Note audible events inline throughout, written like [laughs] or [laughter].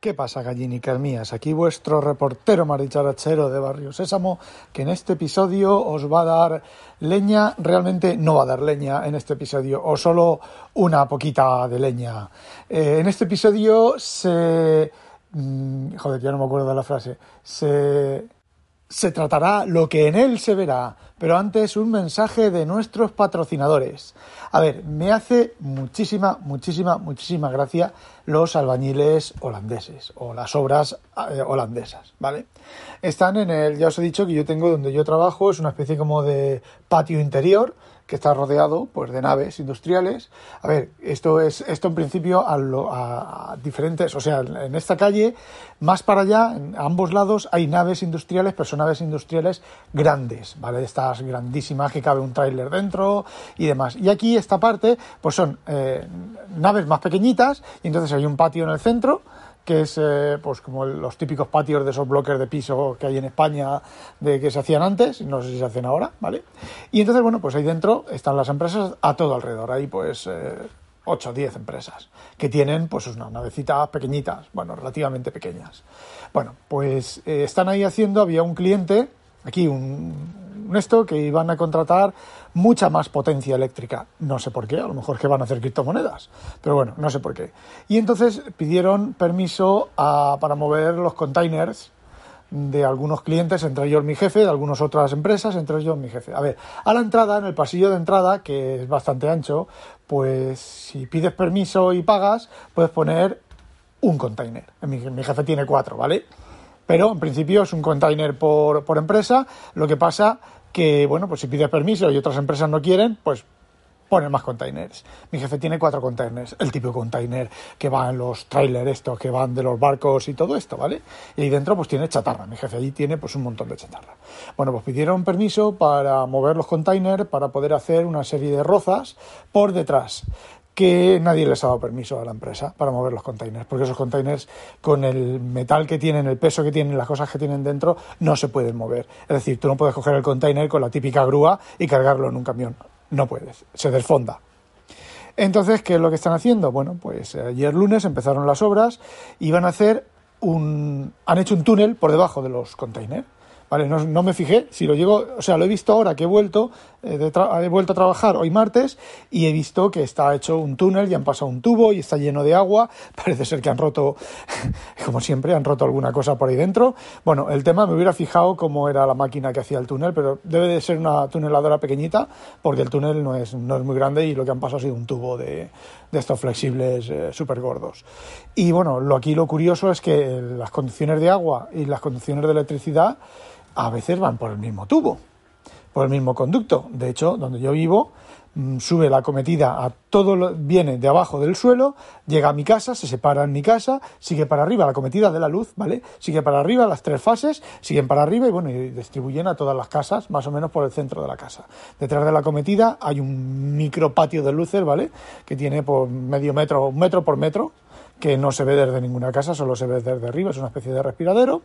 ¿Qué pasa, gallinicas mías? Aquí vuestro reportero maricharachero de Barrio Sésamo, que en este episodio os va a dar leña, realmente no va a dar leña en este episodio, o solo una poquita de leña. Eh, en este episodio se... mm, joder, ya no me acuerdo de la frase. Se... Se tratará lo que en él se verá, pero antes un mensaje de nuestros patrocinadores. A ver, me hace muchísima, muchísima, muchísima gracia los albañiles holandeses o las obras eh, holandesas, ¿vale? Están en el, ya os he dicho que yo tengo donde yo trabajo, es una especie como de patio interior que está rodeado pues de naves industriales. A ver, esto es esto en principio a, lo- a- a diferentes, o sea, en esta calle más para allá, en ambos lados hay naves industriales, pero son naves industriales grandes, ¿vale? Estas grandísimas que cabe un tráiler dentro y demás. Y aquí esta parte pues son eh, naves más pequeñitas y entonces hay un patio en el centro que es eh, pues como los típicos patios de esos bloques de piso que hay en España de que se hacían antes, no sé si se hacen ahora, ¿vale? Y entonces, bueno, pues ahí dentro están las empresas a todo alrededor, hay pues eh, 8 o 10 empresas que tienen pues unas navecitas pequeñitas, bueno, relativamente pequeñas. Bueno, pues eh, están ahí haciendo, había un cliente, aquí un esto, que iban a contratar mucha más potencia eléctrica. No sé por qué, a lo mejor que van a hacer criptomonedas, pero bueno, no sé por qué. Y entonces pidieron permiso a- para mover los containers de algunos clientes, entre ellos mi jefe, de algunas otras empresas, entre ellos mi jefe. A ver, a la entrada, en el pasillo de entrada, que es bastante ancho, pues si pides permiso y pagas, puedes poner un container. Mi, jefe tiene cuatro, ¿vale? Pero en principio es un container por, por empresa. Lo que pasa que, bueno, pues si pides permiso y otras empresas no quieren, pues ponen más containers. Mi jefe tiene cuatro containers, el típico container que va en los trailers estos, que van de los barcos y todo esto, ¿vale? Y ahí dentro pues tiene chatarra, mi jefe allí tiene pues un montón de chatarra. Bueno, pues pidieron permiso para mover los containers, para poder hacer una serie de rozas por detrás que nadie les ha dado permiso a la empresa para mover los containers, porque esos containers con el metal que tienen, el peso que tienen, las cosas que tienen dentro, no se pueden mover. Es decir, tú no puedes coger el container con la típica grúa y cargarlo en un camión. No puedes, se desfonda. Entonces, ¿qué es lo que están haciendo? Bueno, pues ayer lunes empezaron las obras y van a hacer un... han hecho un túnel por debajo de los containers. Vale, no, me fijé, si lo llego, o sea, lo he visto ahora que he vuelto, eh, he vuelto a trabajar hoy martes y he visto que está hecho un túnel y han pasado un tubo y está lleno de agua. [laughs] Parece ser que han roto, [laughs] como siempre, han roto alguna cosa por ahí dentro. Bueno, el tema me hubiera fijado cómo era la máquina que hacía el túnel, pero debe de ser una tuneladora pequeñita porque el túnel no es, no es muy grande y lo que han pasado ha sido un tubo de, de estos flexibles súper gordos. Y bueno, lo aquí lo curioso es que las conducciones de agua y las conducciones de electricidad a veces van por el mismo tubo, por el mismo conducto. De hecho, donde yo vivo, mm, sube la cometida a todo lo, viene de abajo del suelo, llega a mi casa, se separa en mi casa, sigue para arriba la cometida de la luz, ¿vale? Sigue para arriba las tres fases, siguen para arriba y bueno, y distribuyen a todas las casas, más o menos por el centro de la casa. Detrás de la cometida hay un micro patio de luces, ¿vale? Que tiene por medio metro, un metro por metro, que no se ve desde ninguna casa, solo se ve desde arriba, es una especie de respiradero.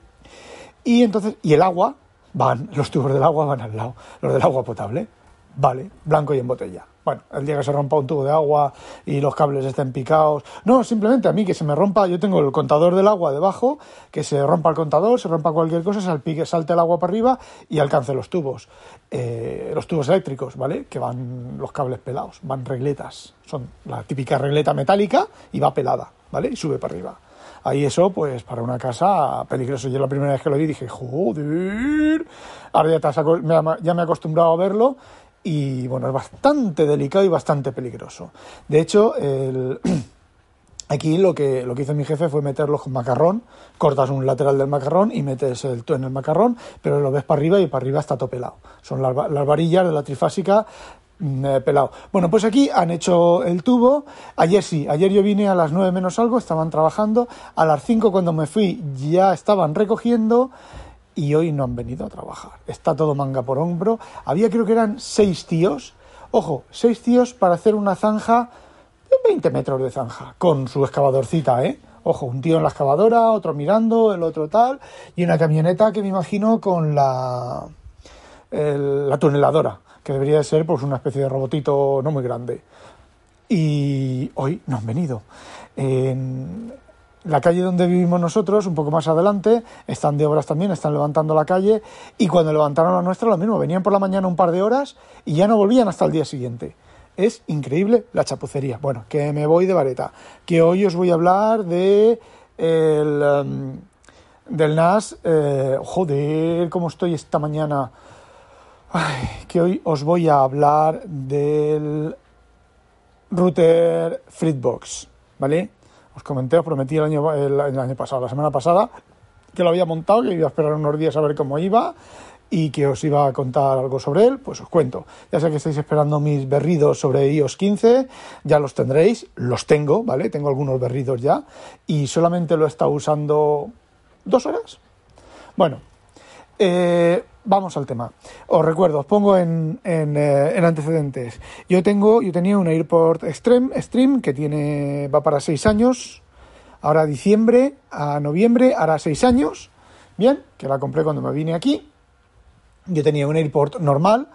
Y entonces, y el agua, van, los tubos del agua van al lado, los del agua potable, vale, blanco y en botella. Bueno, el día que se rompa un tubo de agua y los cables estén picados, no, simplemente a mí que se me rompa, yo tengo el contador del agua debajo, que se rompa el contador, se rompa cualquier cosa, salpique, salte el agua para arriba y alcance los tubos, Eh, los tubos eléctricos, ¿vale? Que van los cables pelados, van regletas, son la típica regleta metálica y va pelada, ¿vale? Y sube para arriba. Ahí eso, pues para una casa peligroso. Yo la primera vez que lo vi dije, joder. Ahora ya, ya me he acostumbrado a verlo y bueno, es bastante delicado y bastante peligroso. De hecho. [clears throat] Aquí lo que, lo que hizo mi jefe fue meterlos con macarrón, cortas un lateral del macarrón y metes el tú en el macarrón, pero lo ves para arriba y para arriba está todo pelado. Son las, las varillas de la trifásica pelado. Bueno, pues aquí han hecho el tubo. Ayer sí, ayer yo vine a las 9 menos algo, estaban trabajando. A las 5 cuando me fui ya estaban recogiendo y hoy no han venido a trabajar. Está todo manga por hombro. Había creo que eran seis tíos. Ojo, seis tíos para hacer una zanja de 20 metros de zanja con su excavadorcita, ¿eh? Ojo, un tío en la excavadora, otro mirando, el otro tal, y una camioneta que me imagino con la, la tuneladora, que debería de ser pues una especie de robotito no muy grande. Y hoy no han venido. En la calle donde vivimos nosotros, un poco más adelante, están de obras también, están levantando la calle, y cuando levantaron la nuestra lo mismo, venían por la mañana un par de horas y ya no volvían hasta el día siguiente. Es increíble la chapucería. Bueno, que me voy de vareta. Que hoy os voy a hablar de el, em, del NAS. Eh, joder, cómo estoy esta mañana. Que hoy os voy a hablar del router Fritzbox, ¿vale? Os comenté, os prometí el año, el año pasado, la semana pasada, que lo había montado, que iba a esperar unos días a ver cómo iba y que os iba a contar algo sobre él, pues os cuento. Ya sé que estáis esperando mis berridos sobre iOS 15, ya los tendréis, los tengo, ¿vale? Tengo algunos berridos ya y solamente lo he estado usando dos horas. Bueno, eh, vamos al tema. Os recuerdo, os pongo en, eh, en, antecedentes. Yo tengo, yo tenía un AirPort Extreme Stream que tiene, va para seis años. Ahora diciembre a noviembre hará seis años. Bien, que la compré cuando me vine aquí. Yo tenía un AirPort normal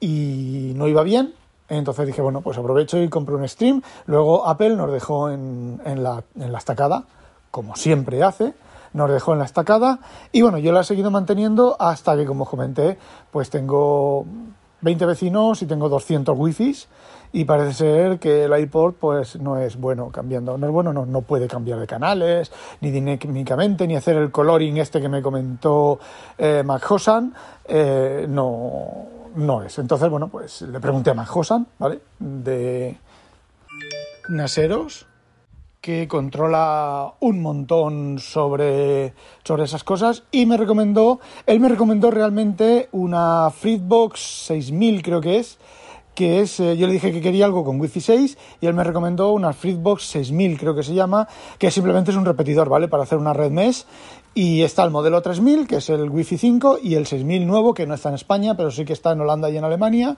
y no iba bien. Entonces dije, bueno, pues aprovecho y compro un stream. Luego Apple nos dejó en, en, la, en la estacada, como siempre hace. Nos dejó en la estacada. Y bueno, yo la he seguido manteniendo hasta que, como comenté, pues tengo 20 vecinos y tengo 200 wifis y parece ser que el iPod pues no es bueno cambiando, no es bueno, no, no puede cambiar de canales, ni dinámicamente, ni hacer el coloring este que me comentó eh, Mac eh, no, no es. Entonces, bueno, pues le pregunté a Mac ¿vale? De Naseros, que controla un montón sobre, sobre esas cosas y me recomendó, él me recomendó realmente una Fritzbox 6000 creo que es, que es, eh, yo le dije que quería algo con Wi-Fi 6 y él me recomendó una Fritzbox 6000, creo que se llama, que simplemente es un repetidor, ¿vale? Para hacer una red mesh. Y está el modelo 3000, que es el Wi-Fi 5, y el 6000 nuevo, que no está en España, pero sí que está en Holanda y en Alemania,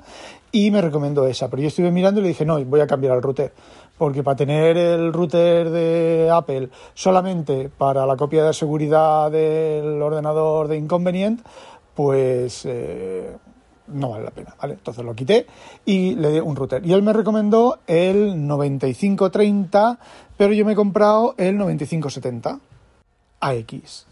y me recomendó esa. Pero yo estuve mirando y le dije, no, voy a cambiar el router, porque para tener el router de Apple solamente para la copia de seguridad del ordenador de Inconvenient, pues... Eh, no vale la pena, ¿vale? Entonces lo quité y le di un router. Y él me recomendó el 9530, pero yo me he comprado el 9570 AX.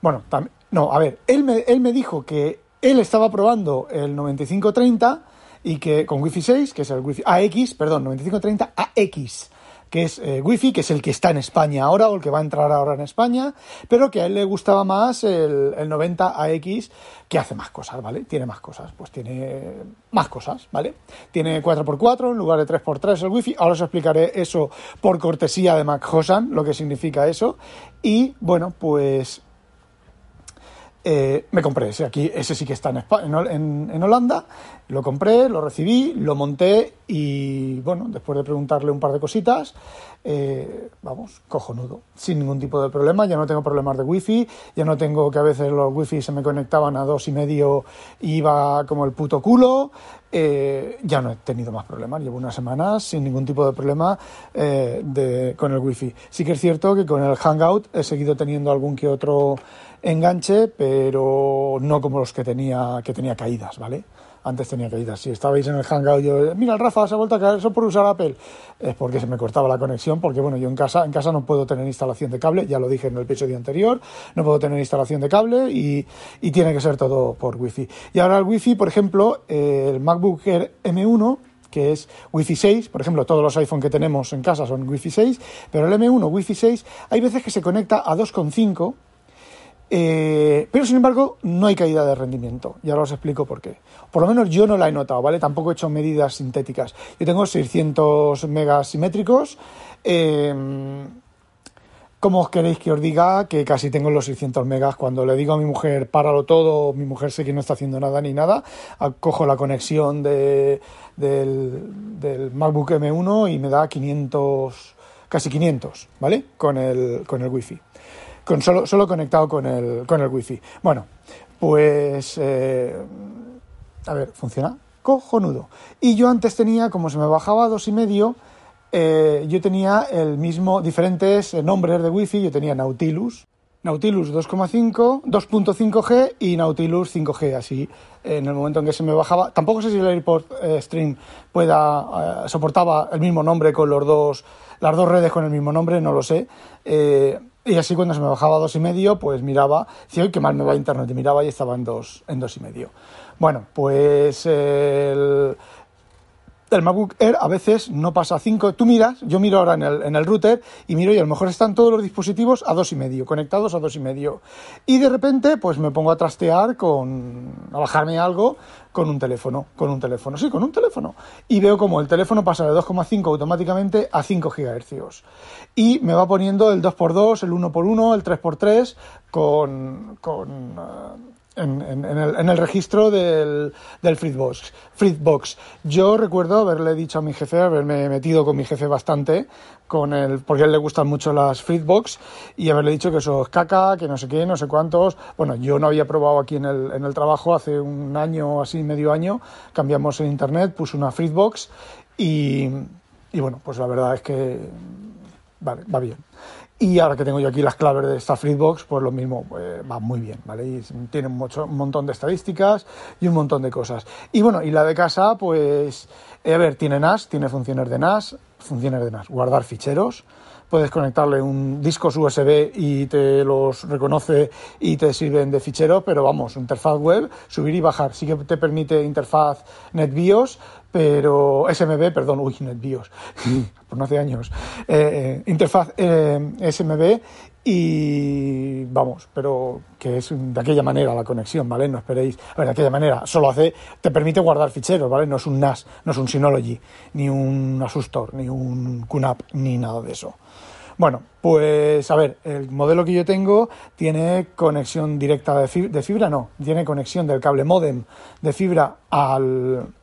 Bueno, también, no, a ver, él me, él me dijo que él estaba probando el 9530 y que con Wi-Fi 6, que es el Wi-Fi AX, perdón, 9530 AX que es eh, Wi-Fi, que es el que está en España ahora o el que va a entrar ahora en España, pero que a él le gustaba más el, el 90 AX, que hace más cosas, ¿vale? Tiene más cosas, pues tiene más cosas, ¿vale? Tiene 4x4 en lugar de 3x3 el Wi-Fi, ahora os explicaré eso por cortesía de Mac Hosan, lo que significa eso, y bueno, pues eh, me compré ese. Aquí, ese sí que está en, en, en, Holanda, lo compré, lo recibí, lo monté y bueno, después de preguntarle un par de cositas, eh, vamos, cojonudo, sin ningún tipo de problema, ya no tengo problemas de wifi, ya no tengo que a veces los wifi se me conectaban a dos y medio y iba como el puto culo, eh, ya no he tenido más problemas, llevo unas semanas sin ningún tipo de problema de, con el wifi. Sí que es cierto que con el Hangout he seguido teniendo algún que otro enganche, pero no como los que tenía, que tenía caídas, ¿vale? Antes tenía caídas. Si estabais en el Hangout, yo, mira, el Rafa se ha vuelto a caer, eso por usar Apple. Es porque se me cortaba la conexión, porque bueno, yo en casa, en casa no puedo tener instalación de cable, ya lo dije en el episodio anterior, no puedo tener instalación de cable y, y tiene que ser todo por Wi-Fi. Y ahora el Wi-Fi, por ejemplo, el MacBook Air M1, que es Wi-Fi 6, por ejemplo, todos los iPhone que tenemos en casa son Wi-Fi 6, pero el M1 Wi-Fi 6 hay veces que se conecta a 2.5 eh, pero sin embargo, no hay caída de rendimiento. Y ahora os explico por qué. Por lo menos yo no la he notado, ¿vale? Tampoco he hecho medidas sintéticas. Yo tengo 600 megas simétricos. Eh, ¿Cómo os queréis que os diga que casi tengo los 600 megas? Cuando le digo a mi mujer, páralo todo, mi mujer sé que no está haciendo nada ni nada, cojo la conexión de, del, del MacBook M1 y me da 500, casi 500, ¿vale? Con el, con el Wi-Fi. Solo, solo conectado con el, con el Wi-Fi. Bueno, pues... Eh, a ver, ¿funciona? Cojonudo. Y yo antes tenía, como se me bajaba a dos y medio, eh, yo tenía el mismo, diferentes nombres de wifi, yo tenía Nautilus, Nautilus 2,5, 2.5G y Nautilus 5G, así en el momento en que se me bajaba. Tampoco sé si el AirPort eh, Stream pueda, eh, soportaba el mismo nombre con los dos, las dos redes con el mismo nombre, no lo sé. Y así cuando se me bajaba a dos y medio, pues miraba, decía, hoy qué mal me va internet, y miraba y estaba en dos, en dos y medio. Bueno, pues el el MacBook Air a veces no pasa a 5. Tú miras, yo miro ahora en el, router y miro y a lo mejor están todos los dispositivos a dos y medio, conectados a dos y medio. Y de repente, pues me pongo a trastear con, a bajarme algo con un teléfono, con un teléfono, sí, con un teléfono. Y veo como el teléfono pasa de 2,5 automáticamente a 5 GHz. Y me va poniendo el 2x2, el 1x1, el 3x3 con, con uh, en, el, registro del, del. Yo recuerdo haberle dicho a mi jefe, haberme metido con mi jefe bastante, con el, porque a él le gustan mucho las Fritzbox, y haberle dicho que eso es caca, que no sé qué, no sé cuántos. Bueno, yo no había probado aquí en el, en el trabajo hace un año, así medio año, cambiamos en internet, puse una Fritzbox y, y bueno, pues la verdad es que vale, va bien. Y ahora que tengo yo aquí las claves de esta Freebox, pues lo mismo, pues va muy bien, ¿vale? Y tiene mucho, un montón de estadísticas y un montón de cosas. Y bueno, y la de casa, pues, eh, a ver, tiene NAS, tiene funciones de NAS, funciones de NAS, guardar ficheros, puedes conectarle un discos USB y te los reconoce y te sirven de fichero, pero vamos, interfaz web, subir y bajar. Sí que te permite interfaz NetBIOS, pero SMB, perdón, uy, NetBIOS, [laughs] por no hace años, eh, eh, interfaz eh, SMB y vamos, pero que es de aquella manera la conexión, ¿vale? No esperéis, a ver, de aquella manera, solo hace, te permite guardar ficheros, ¿vale? No es un NAS, no es un Synology, ni un Asustor, ni un QNAP, ni nada de eso. Bueno, pues a ver, el modelo que yo tengo tiene conexión directa de fibra, no, tiene conexión del cable modem de fibra al,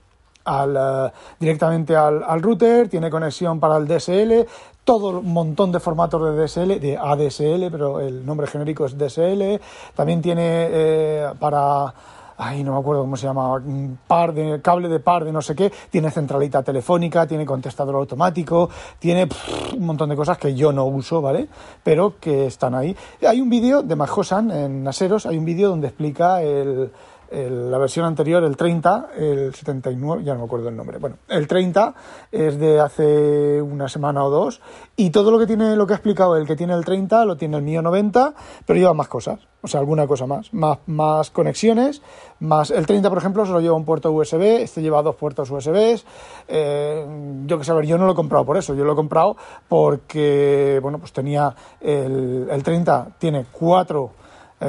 al, eh, directamente al, router, tiene conexión para el DSL, todo un montón de formatos de DSL, de ADSL, pero el nombre genérico es DSL, también tiene eh, para ay, no me acuerdo cómo se llama, par de, cable de par de no sé qué, tiene centralita telefónica, tiene contestador automático, tiene un montón de cosas que yo no uso, ¿vale? Pero que están ahí. Hay un vídeo de Majosan en Naseros, hay un vídeo donde explica el, la versión anterior, el 30, el 79, ya no me acuerdo el nombre. Bueno, el 30 es de hace una semana o dos y todo lo que tiene, lo que ha explicado el que tiene el 30 lo tiene el mío 90, pero lleva más cosas, o sea, alguna cosa más, más, más conexiones, más el 30 por ejemplo solo lleva un puerto USB, este lleva dos puertos USB, eh, yo que sé, yo no lo he comprado por eso, yo lo he comprado porque, bueno, pues tenía el, el 30 tiene cuatro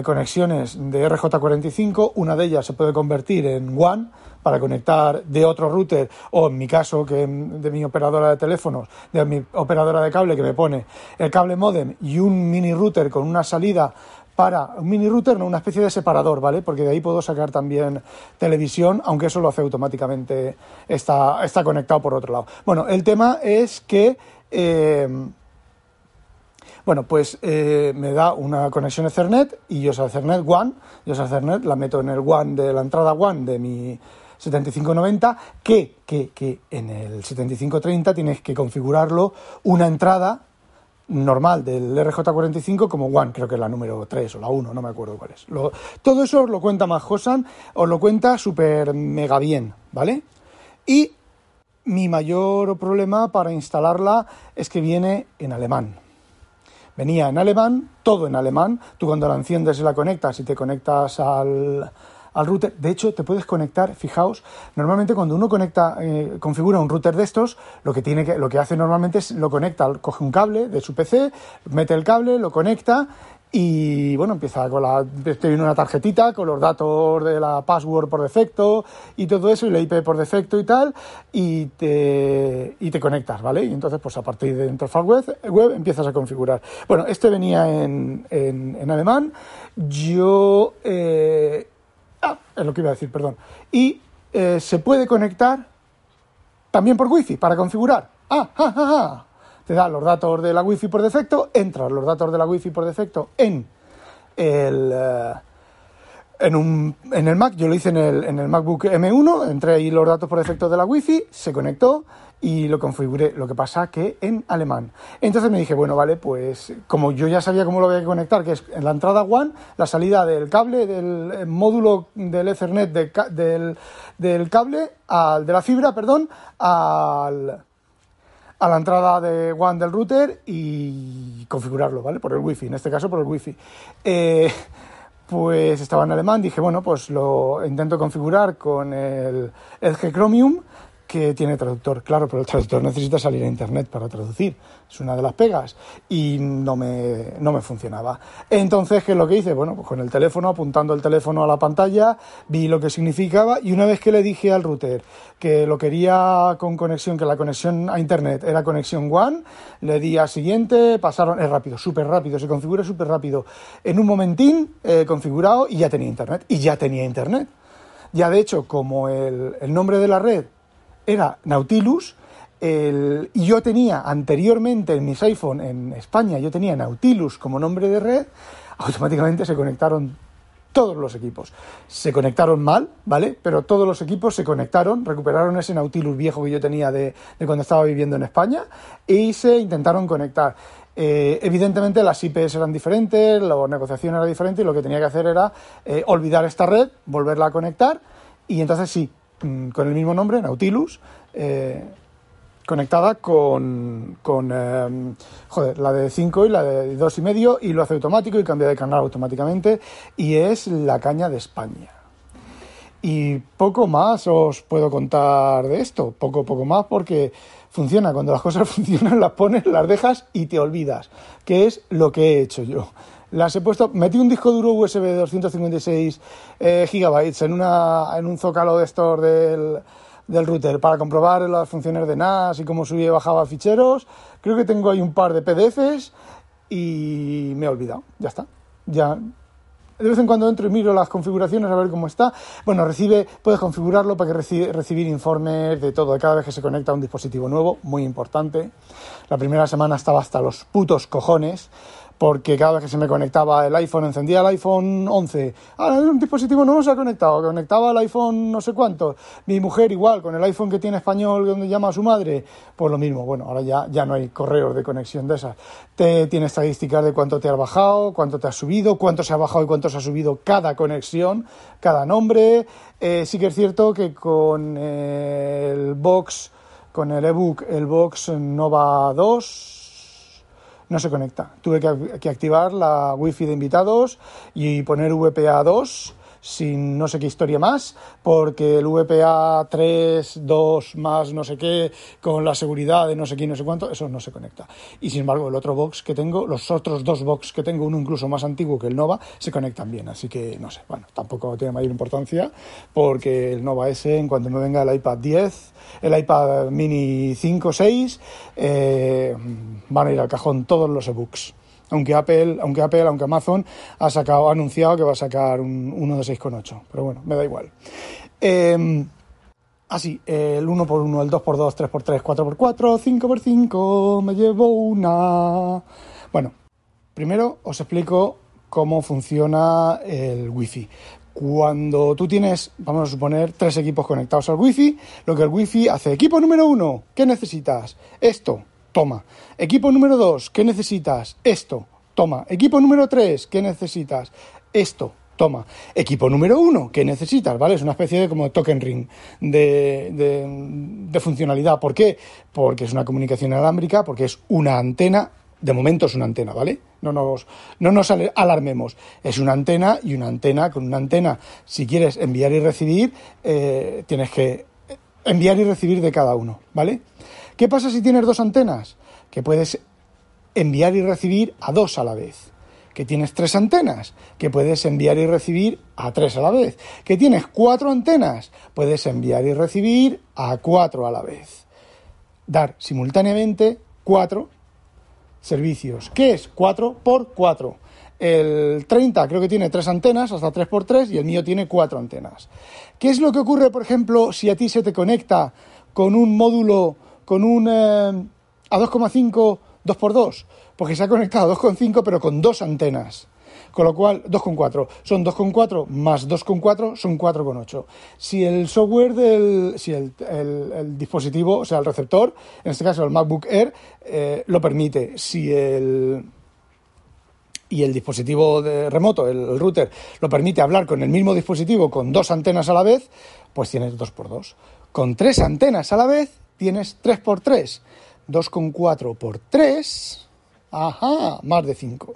conexiones de RJ45, una de ellas se puede convertir en WAN para conectar de otro router o en mi caso que de mi operadora de teléfonos, de mi operadora de cable que me pone el cable modem y un mini router con una salida para un mini router, no una especie de separador, ¿vale? Porque de ahí puedo sacar también televisión, aunque eso lo hace automáticamente, está, está conectado por otro lado. Bueno, el tema es que eh, bueno, pues eh, me da una conexión Ethernet y yo soy Ethernet One, yo soy Ethernet la meto en el One de la entrada One de mi 7590, que, que, que en el 7530 tienes que configurarlo una entrada normal del RJ45 como One, creo que es la número 3 o la 1, no me acuerdo cuál es. todo eso os lo cuenta más Josan, os lo cuenta súper mega bien, ¿vale? Y mi mayor problema para instalarla es que viene en alemán. Venía en alemán, todo en alemán. Tú cuando la enciendes y la conectas y te conectas al, al router. De hecho, te puedes conectar, fijaos, normalmente cuando uno conecta, eh, configura un router de estos, lo que, tiene que, lo que hace normalmente es lo conecta, coge un cable de su PC, mete el cable, lo conecta y bueno, empieza con la, te viene una tarjetita con los datos de la password por defecto y todo eso, y la IP por defecto y tal, y te, y te conectas, ¿vale? Y entonces, pues a partir de interfaz web, web empiezas a configurar. Bueno, este venía en, en, alemán, yo... Eh, ah, es lo que iba a decir, perdón. Y eh, se puede conectar también por wifi para configurar. Ah, ah, ah, ah te da los datos de la Wi-Fi por defecto, entras los datos de la Wi-Fi por defecto en el, eh, en, un, en el Mac, yo lo hice en el, en el MacBook M1, entré ahí los datos por defecto de la Wi-Fi, se conectó y lo configuré. Lo que pasa que en alemán. Entonces me dije, bueno, vale, pues como yo ya sabía cómo lo había que conectar, que es en la entrada WAN, la salida del cable, del eh, módulo del Ethernet del, del cable, al, de la fibra, perdón, al a la entrada de WAN del router y configurarlo, ¿vale? Por el wifi, en este caso por el wifi. Eh, pues estaba en alemán, dije, bueno, pues lo intento configurar con el, G Chromium que tiene traductor, claro, pero el traductor necesita salir a internet para traducir, es una de las pegas, y no me, no me funcionaba. Entonces, ¿qué es lo que hice? Bueno, pues con el teléfono, apuntando el teléfono a la pantalla, vi lo que significaba, y una vez que le dije al router que lo quería con conexión, que la conexión a internet era conexión WAN, le di a siguiente, pasaron, es rápido, súper rápido, se configura súper rápido. En un momentín, eh, configurado, y ya tenía internet, y ya tenía internet. Ya de hecho, como el, el nombre de la red era Nautilus. y yo tenía anteriormente en mis iPhone en España, yo tenía Nautilus como nombre de red, automáticamente se conectaron todos los equipos. Se conectaron mal, ¿vale? Pero todos los equipos se conectaron, recuperaron ese Nautilus viejo que yo tenía de, cuando estaba viviendo en España y se intentaron conectar. Eh, evidentemente las IPs eran diferentes, la negociación era diferente y lo que tenía que hacer era eh, olvidar esta red, volverla a conectar y entonces sí, con el mismo nombre, Nautilus, eh, conectada con, con eh, joder, la de 5 y la de 2 y medio y lo hace automático y cambia de canal automáticamente y es la caña de España. Y poco más os puedo contar de esto, poco, poco más porque funciona, cuando las cosas [laughs] funcionan las pones, las dejas y te olvidas, que es lo que he hecho yo las he puesto, metí un disco duro USB de 256 eh, gigabytes en, una, en un zócalo de estos del, router para comprobar las funciones de NAS y cómo subía y bajaba ficheros. Creo que tengo ahí un par de PDFs y me he olvidado. Ya está. Ya de vez en cuando entro y miro las configuraciones a ver cómo está. Bueno, recibe, puedes configurarlo para que recibe, recibir informes de todo, de cada vez que se conecta a un dispositivo nuevo, muy importante. La primera semana estaba hasta los putos cojones porque cada vez que se me conectaba el iPhone, encendía el iPhone 11, ah, un dispositivo nuevo se ha conectado, conectaba el iPhone no sé cuánto, mi mujer igual, con el iPhone que tiene español donde llama a su madre, pues lo mismo, bueno, ahora ya, ya no hay correos de conexión de esas, te tiene estadísticas de cuánto te has bajado, cuánto te has subido, cuánto se ha bajado y cuánto se ha subido cada conexión, cada nombre, eh, sí que es cierto que con el box, con el ebook, el box Nova 2, no se conecta. Tuve que, activar la wifi de invitados y poner VPA 2 sin no sé qué historia más, porque el VPA 3, 2 más no sé qué, con la seguridad de no sé quién, no sé cuánto, eso no se conecta. Y sin embargo, el otro box que tengo, los otros dos box que tengo, uno incluso más antiguo que el Nova, se conectan bien. Así que no sé, bueno, tampoco tiene mayor importancia, porque el Nova S, en cuanto me venga el iPad 10, el iPad mini 5, 6, eh, van a ir al cajón todos los ebooks. Aunque Apple, aunque Apple, aunque Amazon ha sacado, ha anunciado que va a sacar un, uno de 6,8. Pero bueno, me da igual. Eh, así, el 1x1, el 2x2, 3x3, 4x4, 5x5, me llevo una. Bueno, primero os explico cómo funciona el Wi-Fi. Cuando tú tienes, vamos a suponer, tres equipos conectados al Wi-Fi, lo que el Wi-Fi hace, equipo número uno, ¿qué necesitas? Esto, toma. Equipo número dos, ¿qué necesitas? Esto, toma. Equipo número tres, ¿qué necesitas? Esto, toma. Equipo número uno, ¿qué necesitas? ¿Vale? Es una especie de como token ring de, de, funcionalidad. ¿Por qué? Porque es una comunicación alámbrica, porque es una antena. De momento es una antena, ¿vale? No nos, no nos alarmemos. Es una antena y una antena con una antena. Si quieres enviar y recibir, eh, tienes que enviar y recibir de cada uno, ¿vale? ¿Qué pasa si tienes dos antenas? Que puedes enviar y recibir a dos a la vez. que tienes tres antenas, que puedes enviar y recibir a tres a la vez, que tienes cuatro antenas, puedes enviar y recibir a cuatro a la vez. Dar simultáneamente cuatro servicios. ¿Qué es? 4 por 4. El 30 creo que tiene tres antenas, hasta 3 por 3 y el mío tiene cuatro antenas. ¿Qué es lo que ocurre, por ejemplo, si a ti se te conecta con un módulo, con un eh, a 2,5 2x2? Porque se ha conectado a 2,5 pero con dos antenas. Con lo cual, 2,4. Son 2,4 más 2,4 son 4,8. Si el software del. Si el, el, dispositivo, o sea, el receptor, en este caso el MacBook Air, eh, lo permite. Si el y el dispositivo de remoto, el, router, lo permite hablar con el mismo dispositivo con dos antenas a la vez, pues tienes 2x2. Con tres antenas a la vez tienes 3x3. 2,4 por 3, ajá, más de 5.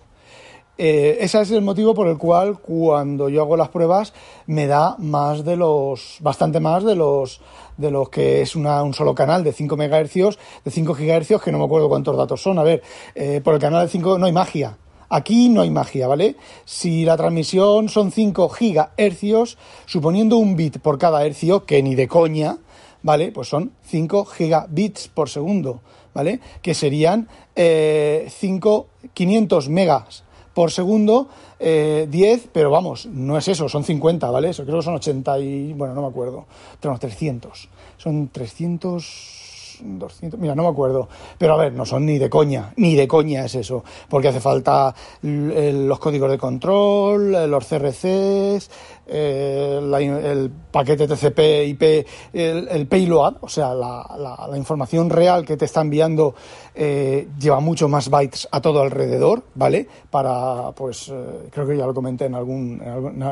Eh, ese es el motivo por el cual cuando yo hago las pruebas me da más de los, bastante más de los, de los que es una, un solo canal de 5 MHz, de 5 GHz, que no me acuerdo cuántos datos son. A ver, eh, por el canal de 5 no hay magia. Aquí no hay magia, ¿vale? Si la transmisión son 5 gigahercios, suponiendo un bit por cada hercio, que ni de coña, ¿vale? Pues son 5 gigabits por segundo, ¿vale? Que serían eh, 5, 500 megas por segundo, eh, 10, pero vamos, no es eso, son 50, ¿vale? Eso creo que son 80 y, bueno, no me acuerdo, tenemos 300, son 300 200, mira, no me acuerdo. Pero a ver, no son ni de coña, ni de coña es eso, porque hace falta los códigos de control, los CRCs, eh, el paquete TCP, IP, el, payload, o sea, la, información real que te está enviando eh, lleva mucho más bytes a todo alrededor, ¿vale? Para, pues, eh, creo que ya lo comenté en algún,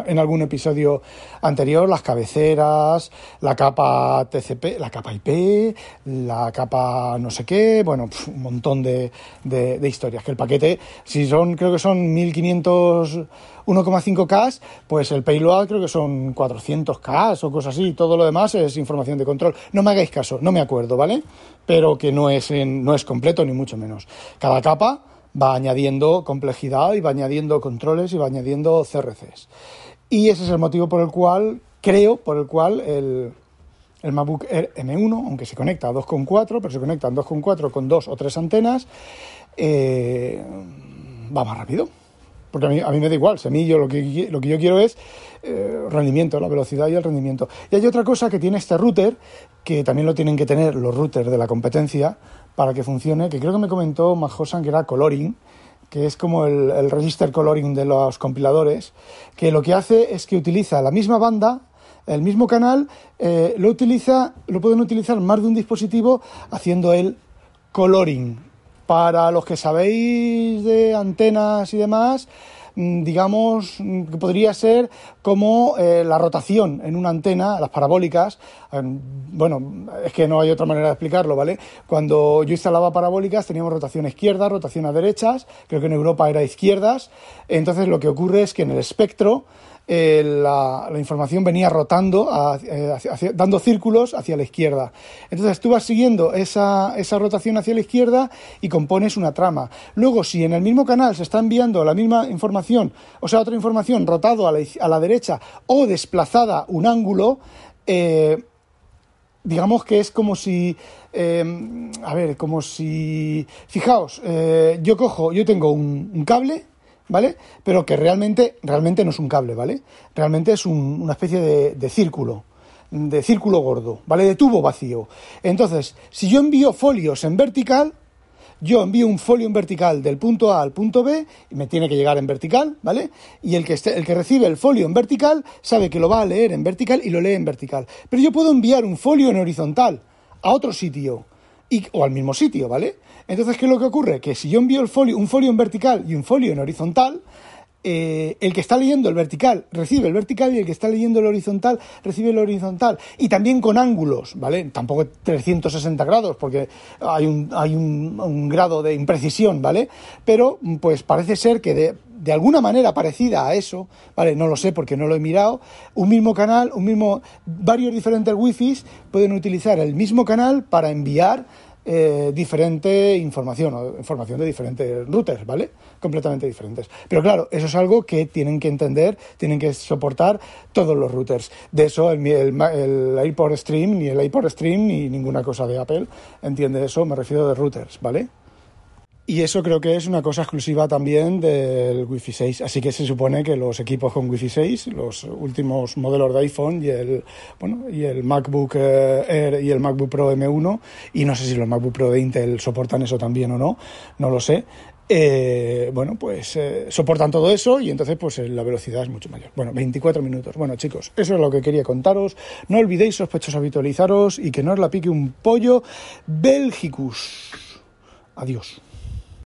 en algún, episodio anterior, las cabeceras, la capa TCP, la capa IP, la capa no sé qué, bueno, un montón de, historias. Que el paquete, si son, creo que son 1500 1,5K, pues el payload creo que son 400K o cosas así. Todo lo demás es información de control. No me hagáis caso, no me acuerdo, ¿vale? Pero que no es, no es completo ni mucho menos. Cada capa va añadiendo complejidad y va añadiendo controles y va añadiendo CRCs. Y ese es el motivo por el cual, creo, por el cual el, el MacBook Air M1, aunque se conecta a 2.4, pero se conecta a 2.4 con dos o tres antenas, eh, va más rápido. Porque a mí, a me da igual, a mí yo lo que, lo que yo quiero es eh, rendimiento, la velocidad y el rendimiento. Y hay otra cosa que tiene este router, que también lo tienen que tener los routers de la competencia para que funcione, que creo que me comentó Majosan que era coloring, que es como el, register coloring de los compiladores, que lo que hace es que utiliza la misma banda, el mismo canal, eh, lo utiliza, lo pueden utilizar más de un dispositivo haciendo el coloring, para los que sabéis de antenas y demás, mm, digamos que podría ser como eh, la rotación en una antena, las parabólicas. Em, bueno, es que no hay otra manera de explicarlo, ¿vale? Cuando yo instalaba parabólicas teníamos rotación izquierda, rotación a derechas, creo que en Europa era izquierdas. Entonces lo que ocurre es que en el espectro eh, la, información venía rotando, eh, dando círculos hacia la izquierda. Entonces tú vas siguiendo esa, esa rotación hacia la izquierda y compones una trama. Luego, si en el mismo canal se está enviando la misma información, o sea, otra información rotado a la, a la derecha o desplazada un ángulo, eh, digamos que es como si, a ver, como si, fijaos, yo cojo, yo tengo un cable, ¿vale? Pero que realmente, realmente no es un cable, ¿vale? Realmente es una especie de, círculo, de círculo gordo, ¿vale? De tubo vacío. Entonces, si yo envío folios en vertical, yo envío un folio en vertical del punto A al punto B y me tiene que llegar en vertical, ¿vale? Y el que, el que recibe el folio en vertical sabe que lo va a leer en vertical y lo lee en vertical. Pero yo puedo enviar un folio en horizontal a otro sitio y, o al mismo sitio, ¿vale? Entonces, ¿qué es lo que ocurre? Que si yo envío el folio, un folio en vertical y un folio en horizontal, eh, el que está leyendo el vertical recibe el vertical y el que está leyendo el horizontal recibe el horizontal. Y también con ángulos, ¿vale? Tampoco 360 grados, porque hay un, hay un, un grado de imprecisión, ¿vale? Pero, pues parece ser que de, de alguna manera parecida a eso, ¿vale? No lo sé porque no lo he mirado, un mismo canal, un mismo, varios diferentes wifi pueden utilizar el mismo canal para enviar eh, diferente información o información de diferentes routers, ¿vale? Completamente diferentes. Pero claro, eso es algo que tienen que entender, tienen que soportar todos los routers. De eso el, el, el Stream, ni el AirPort Stream, ni ninguna cosa de Apple entiende eso, me refiero de routers, ¿vale? Y eso creo que es una cosa exclusiva también del Wi-Fi 6. Así que se supone que los equipos con Wi-Fi 6, los últimos modelos de iPhone y el, bueno, y el MacBook eh, Air y el MacBook Pro M1, y no sé si los MacBook Pro de Intel soportan eso también o no, no lo sé. Eh, bueno, pues eh, soportan todo eso y entonces pues la velocidad es mucho mayor. Bueno, 24 minutos. Bueno, chicos, eso es lo que quería contaros. No olvidéis, sospechosos, habitualizaros y que no os la pique un pollo Belgicus. Adiós.